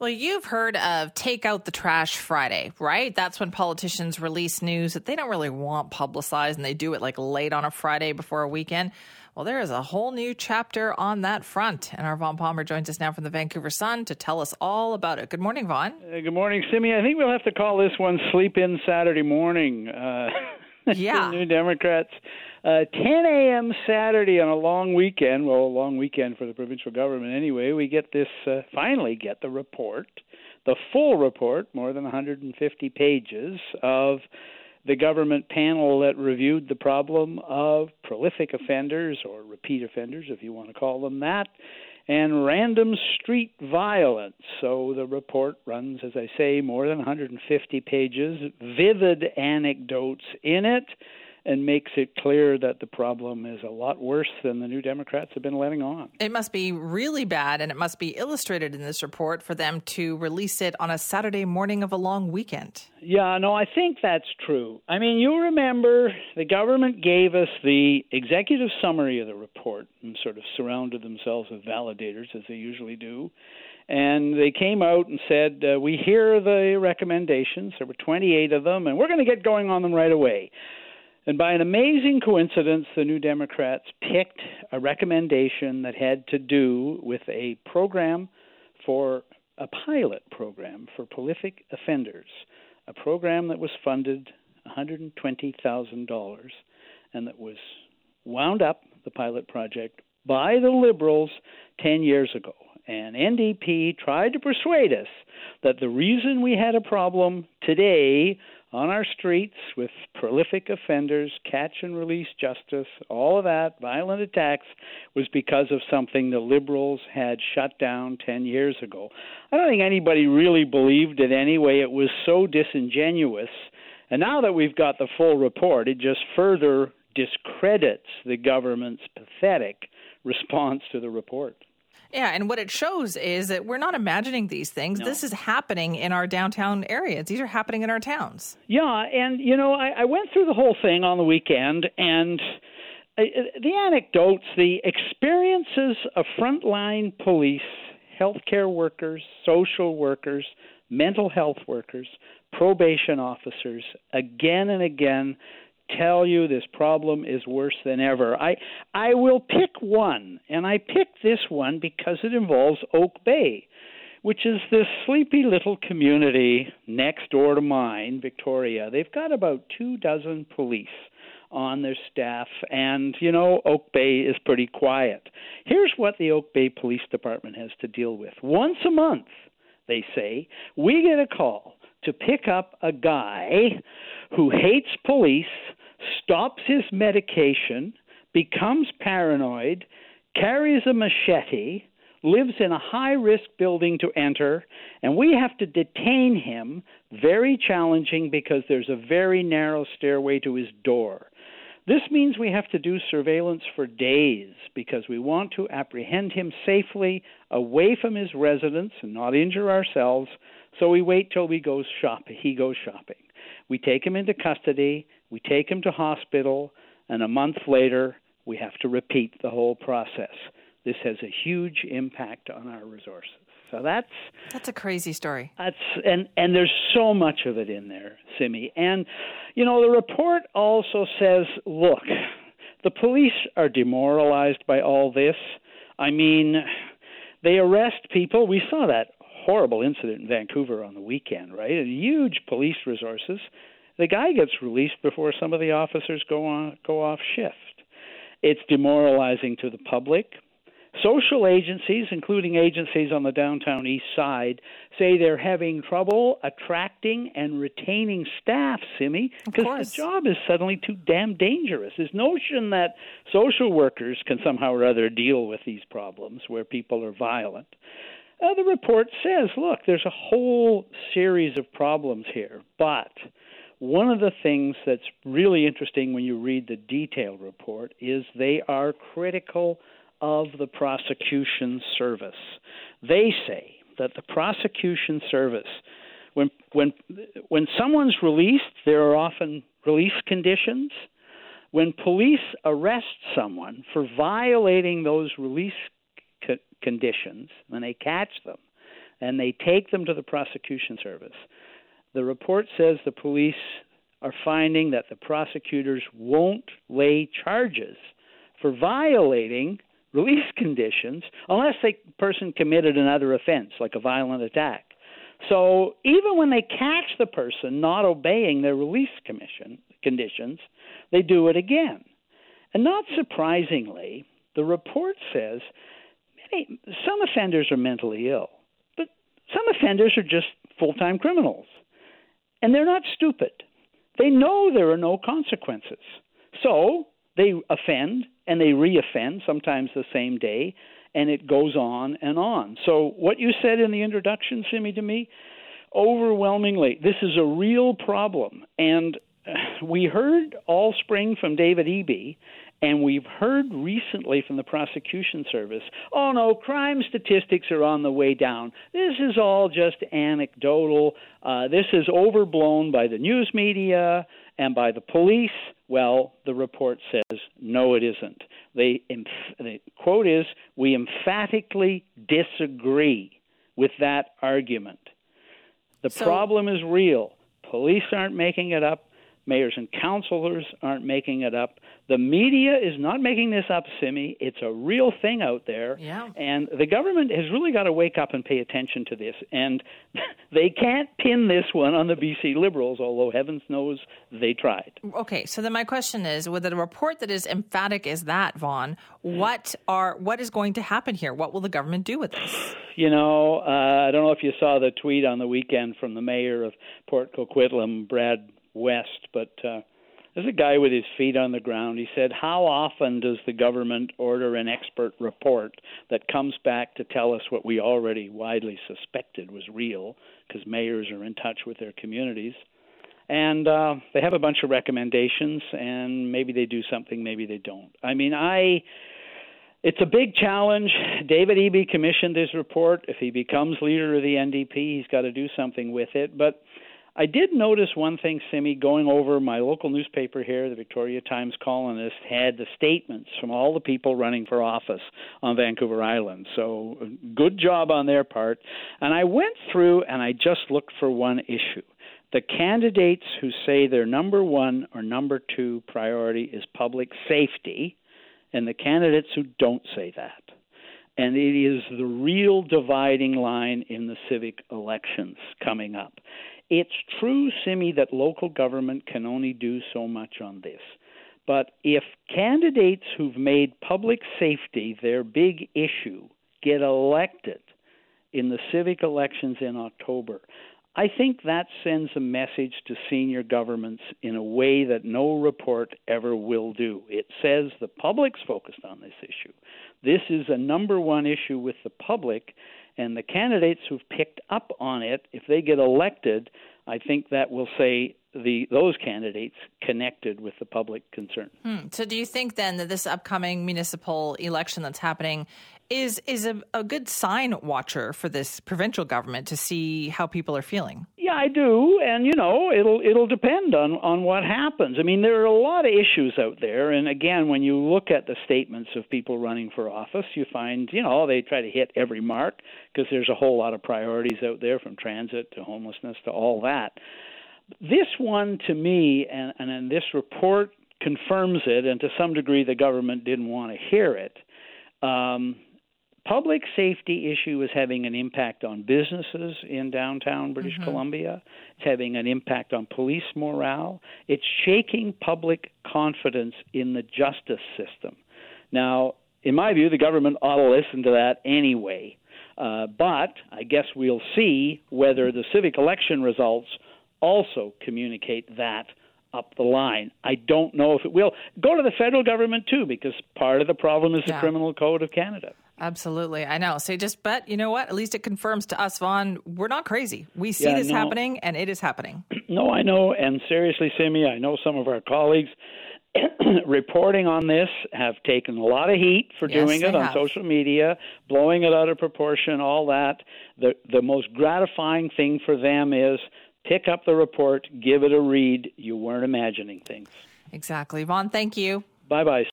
Well, you've heard of Take Out the Trash Friday, right? That's when politicians release news that they don't really want publicized and they do it like late on a Friday before a weekend. Well, there is a whole new chapter on that front. And our Vaughn Palmer joins us now from the Vancouver Sun to tell us all about it. Good morning, Vaughn. Uh, good morning, Simi. I think we'll have to call this one Sleep In Saturday Morning. Uh, yeah. New Democrats. Uh, 10 a.m. Saturday on a long weekend, well, a long weekend for the provincial government anyway, we get this, uh, finally get the report, the full report, more than 150 pages of the government panel that reviewed the problem of prolific offenders or repeat offenders, if you want to call them that, and random street violence. So the report runs, as I say, more than 150 pages, vivid anecdotes in it and makes it clear that the problem is a lot worse than the New Democrats have been letting on. It must be really bad, and it must be illustrated in this report for them to release it on a Saturday morning of a long weekend. Yeah, no, I think that's true. I mean, you remember the government gave us the executive summary of the report and sort of surrounded themselves with validators, as they usually do. And they came out and said, uh, We hear the recommendations. There were 28 of them, and we're going to get going on them right away. And by an amazing coincidence, the New Democrats picked a recommendation that had to do with a program for a pilot program for prolific offenders, a program that was funded $120,000 and that was wound up, the pilot project, by the Liberals 10 years ago. And NDP tried to persuade us that the reason we had a problem today on our streets with prolific offenders, catch and release justice, all of that, violent attacks, was because of something the Liberals had shut down 10 years ago. I don't think anybody really believed it anyway. It was so disingenuous. And now that we've got the full report, it just further discredits the government's pathetic response to the report. Yeah, and what it shows is that we're not imagining these things. No. This is happening in our downtown areas. These are happening in our towns. Yeah, and you know, I, I went through the whole thing on the weekend, and uh, the anecdotes, the experiences of frontline police, healthcare workers, social workers, mental health workers, probation officers, again and again tell you this problem is worse than ever. I I will pick one, and I picked this one because it involves Oak Bay, which is this sleepy little community next door to mine, Victoria. They've got about two dozen police on their staff, and you know Oak Bay is pretty quiet. Here's what the Oak Bay Police Department has to deal with: once a month, they say, we get a call to pick up a guy who hates police stops his medication, becomes paranoid, carries a machete, lives in a high risk building to enter, and we have to detain him. Very challenging because there's a very narrow stairway to his door. This means we have to do surveillance for days because we want to apprehend him safely away from his residence and not injure ourselves. So we wait till we go shop. He goes shopping. We take him into custody. We take him to hospital, and a month later, we have to repeat the whole process. This has a huge impact on our resources. So that's that's a crazy story. That's and and there's so much of it in there, Simi. And you know, the report also says, look, the police are demoralized by all this. I mean, they arrest people. We saw that horrible incident in Vancouver on the weekend, right? And huge police resources the guy gets released before some of the officers go on go off shift. It's demoralizing to the public. Social agencies, including agencies on the downtown east side, say they're having trouble attracting and retaining staff, Simi, because the job is suddenly too damn dangerous. This notion that social workers can somehow or other deal with these problems where people are violent. Uh, the report says, look, there's a whole series of problems here, but one of the things that's really interesting when you read the detailed report is they are critical of the prosecution service. They say that the prosecution service, when when when someone's released, there are often release conditions. When police arrest someone for violating those release co- conditions, when they catch them, and they take them to the prosecution service. The report says the police are finding that the prosecutors won't lay charges for violating release conditions unless the person committed another offense, like a violent attack. So even when they catch the person not obeying their release commission conditions, they do it again. And not surprisingly, the report says many, some offenders are mentally ill, but some offenders are just full time criminals. And they're not stupid. They know there are no consequences. So they offend and they reoffend, sometimes the same day, and it goes on and on. So, what you said in the introduction, Simi, to me, overwhelmingly, this is a real problem. And we heard all spring from David Eby, and we've heard recently from the prosecution service oh no, crime statistics are on the way down. This is all just anecdotal. Uh, this is overblown by the news media and by the police. Well, the report says no, it isn't. They, the quote is We emphatically disagree with that argument. The so, problem is real. Police aren't making it up. Mayors and councilors aren't making it up. The media is not making this up, Simi. It's a real thing out there. Yeah. And the government has really got to wake up and pay attention to this. And they can't pin this one on the BC Liberals, although heavens knows they tried. Okay, so then my question is with a report that is emphatic as that, Vaughn, what are what is going to happen here? What will the government do with this? You know, uh, I don't know if you saw the tweet on the weekend from the mayor of Port Coquitlam, Brad West, but uh, there's a guy with his feet on the ground. He said, How often does the government order an expert report that comes back to tell us what we already widely suspected was real because mayors are in touch with their communities? And uh, they have a bunch of recommendations, and maybe they do something, maybe they don't. I mean, I. It's a big challenge. David Eby commissioned his report. If he becomes leader of the NDP, he's got to do something with it. But I did notice one thing, Simi, going over my local newspaper here, the Victoria Times Colonist, had the statements from all the people running for office on Vancouver Island. So, good job on their part. And I went through and I just looked for one issue. The candidates who say their number one or number two priority is public safety, and the candidates who don't say that and it is the real dividing line in the civic elections coming up. It's true, Simi, that local government can only do so much on this. But if candidates who've made public safety their big issue get elected in the civic elections in October, I think that sends a message to senior governments in a way that no report ever will do. It says the public's focused on this issue. This is a number one issue with the public, and the candidates who've picked up on it, if they get elected, I think that will say the those candidates connected with the public concern. Hmm. So, do you think then that this upcoming municipal election that's happening is is a, a good sign watcher for this provincial government to see how people are feeling? Yeah, I do, and you know, it'll it'll depend on on what happens. I mean, there are a lot of issues out there, and again, when you look at the statements of people running for office, you find you know they try to hit every mark because there's a whole lot of priorities out there, from transit to homelessness to all that. This one, to me, and and, and this report confirms it, and to some degree, the government didn't want to hear it. Um, public safety issue is having an impact on businesses in downtown British mm-hmm. Columbia. It's having an impact on police morale. It's shaking public confidence in the justice system. Now, in my view, the government ought to listen to that anyway. Uh, but I guess we'll see whether the civic election results also communicate that up the line. I don't know if it will. Go to the federal government too, because part of the problem is the. Criminal Code of Canada. Absolutely. I know. So just, but you know what? At least it confirms to us, Vaughn, we're not crazy. We see yeah, this no. happening and it is happening. No, I know. And seriously, Simi, I know some of our colleagues reporting on this have taken a lot of heat for yes, doing it on have. social media, blowing it out of proportion, all that. The the most gratifying thing for them is pick up the report, give it a read. You weren't imagining things. Exactly. Vaughn, thank you. Bye bye.